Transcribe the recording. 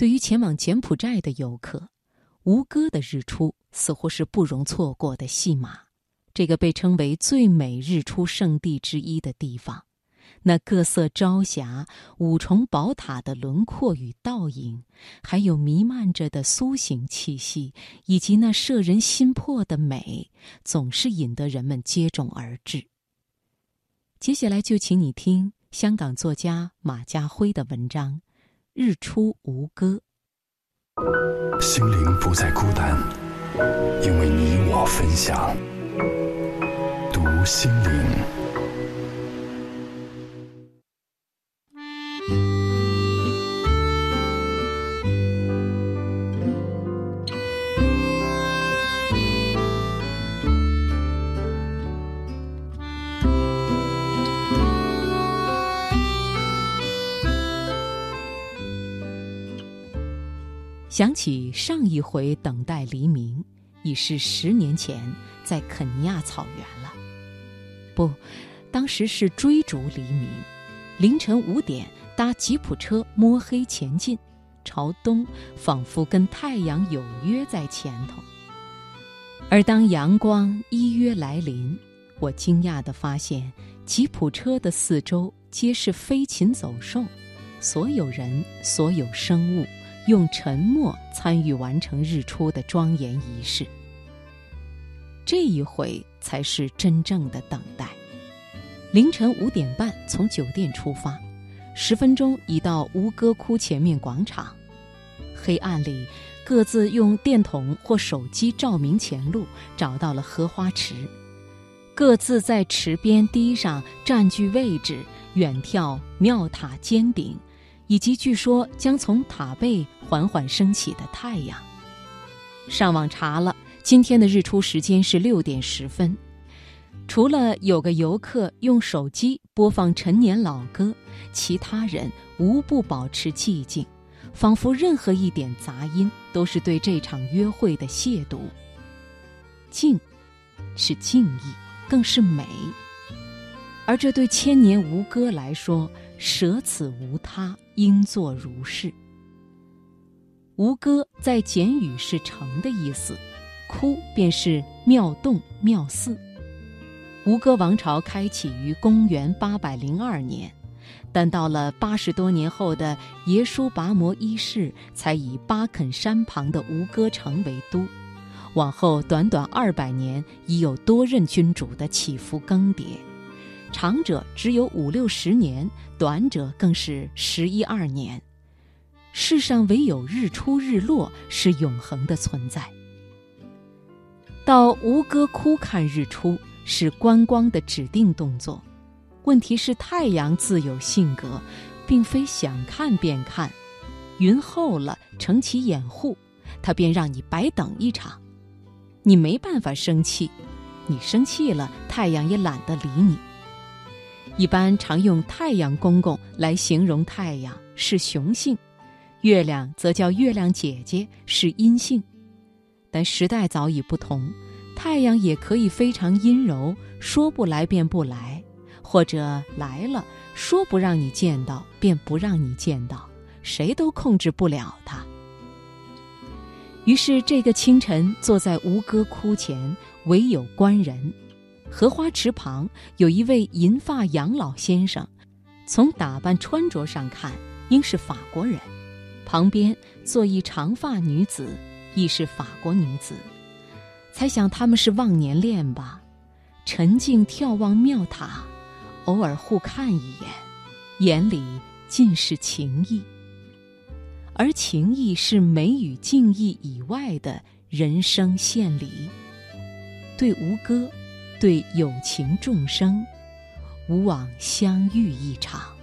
对于前往柬埔寨的游客，吴哥的日出似乎是不容错过的戏码。这个被称为最美日出圣地之一的地方，那各色朝霞、五重宝塔的轮廓与倒影，还有弥漫着的苏醒气息，以及那摄人心魄的美，总是引得人们接踵而至。接下来就请你听香港作家马家辉的文章《日出吴歌》。心灵不再孤单，因为你我分享。读心灵。想起上一回等待黎明，已是十年前在肯尼亚草原了。不，当时是追逐黎明。凌晨五点，搭吉普车摸黑前进，朝东，仿佛跟太阳有约在前头。而当阳光依约来临，我惊讶地发现，吉普车的四周皆是飞禽走兽，所有人，所有生物。用沉默参与完成日出的庄严仪式。这一回才是真正的等待。凌晨五点半从酒店出发，十分钟已到吴哥窟前面广场。黑暗里，各自用电筒或手机照明前路，找到了荷花池，各自在池边堤上占据位置，远眺庙塔尖顶。以及据说将从塔背缓缓升起的太阳。上网查了，今天的日出时间是六点十分。除了有个游客用手机播放陈年老歌，其他人无不保持寂静，仿佛任何一点杂音都是对这场约会的亵渎。静，是敬意，更是美。而这对千年吴歌来说，舍此无他。应作如是。吴歌在简语是城的意思，窟便是庙洞庙寺。吴哥王朝开启于公元八百零二年，但到了八十多年后的耶输拔摩一世，才以巴肯山旁的吴哥城为都。往后短短二百年，已有多任君主的起伏更迭。长者只有五六十年，短者更是十一二年。世上唯有日出日落是永恒的存在。到吴哥窟看日出是观光的指定动作，问题是太阳自有性格，并非想看便看。云厚了，成其掩护，他便让你白等一场。你没办法生气，你生气了，太阳也懒得理你。一般常用太阳公公来形容太阳是雄性，月亮则叫月亮姐姐是阴性。但时代早已不同，太阳也可以非常阴柔，说不来便不来，或者来了说不让你见到便不让你见到，谁都控制不了它。于是这个清晨，坐在吴哥窟前，唯有官人。荷花池旁有一位银发养老先生，从打扮穿着上看，应是法国人。旁边坐一长发女子，亦是法国女子。猜想他们是忘年恋吧？沉静眺望庙塔，偶尔互看一眼，眼里尽是情意。而情意是美与敬意以外的人生献礼。对吴歌。对有情众生，无往相遇一场。